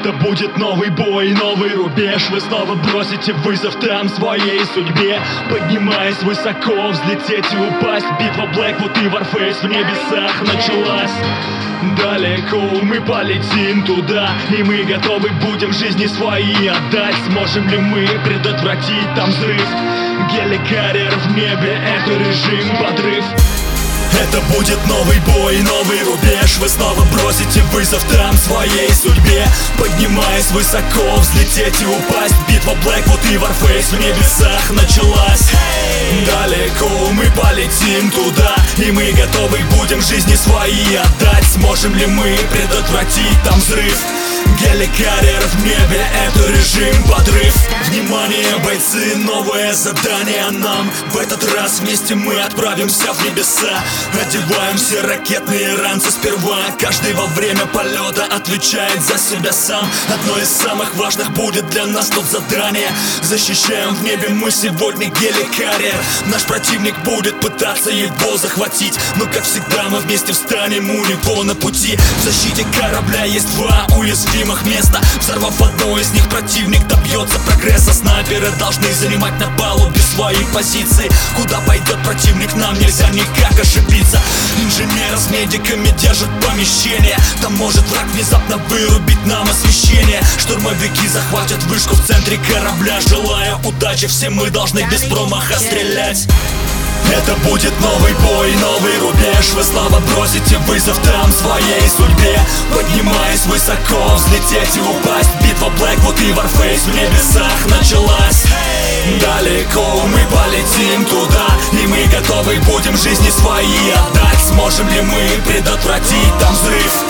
Это будет новый бой, новый рубеж. Вы снова бросите вызов там своей судьбе. Поднимаясь высоко, взлететь и упасть. Битва Блэквуд и Варфейс в небесах началась. Далеко мы полетим туда И мы готовы будем жизни свои отдать. Сможем ли мы предотвратить там взрыв? Геликарьер в небе, это режим подрыв это будет новый бой, новый рубеж. Вы снова бросите вызов там своей судьбе. Поднимаясь высоко, взлететь и упасть. Битва Блэквуд и Варфейс в небесах началась. Далеко мы полетим туда И мы готовы будем жизни свои отдать. Сможем ли мы предотвратить там взрыв? Геликарьер в небе, это режим подрыв. Внимание, бойцы, новое задание нам. В этот раз вместе мы отправимся в небеса. Одеваем все ракетные ранцы сперва. Каждый во время полета отвечает за себя сам. Одно из самых важных будет для нас тут задание. Защищаем в небе мы сегодня геликарьер Наш противник будет пытаться его захватить. Но как всегда мы вместе встанем у него на пути. В защите корабля есть два уязвимых места. Взорвав одно из них, противник добьется прогресса. Снайперы должны занимать на палубе свои позиции. Куда пойдет противник, нам нельзя никак ошибиться. Инженеры с медиками держат помещение. Там может враг внезапно вырубить нам освещение. Штурмовики захватят вышку в центре корабля. Желая удачи, все мы должны без промаха стрелять. Это будет новый бой, новый рубеж. Вы снова бросите вызов там своей судьбе. Поднимаясь высоко, взлететь и упасть. Битва Блэквуд и Варфейс в небесах началась. Далеко мы полетим туда И мы готовы будем жизни свои отдать. Сможем ли мы предотвратить там взрыв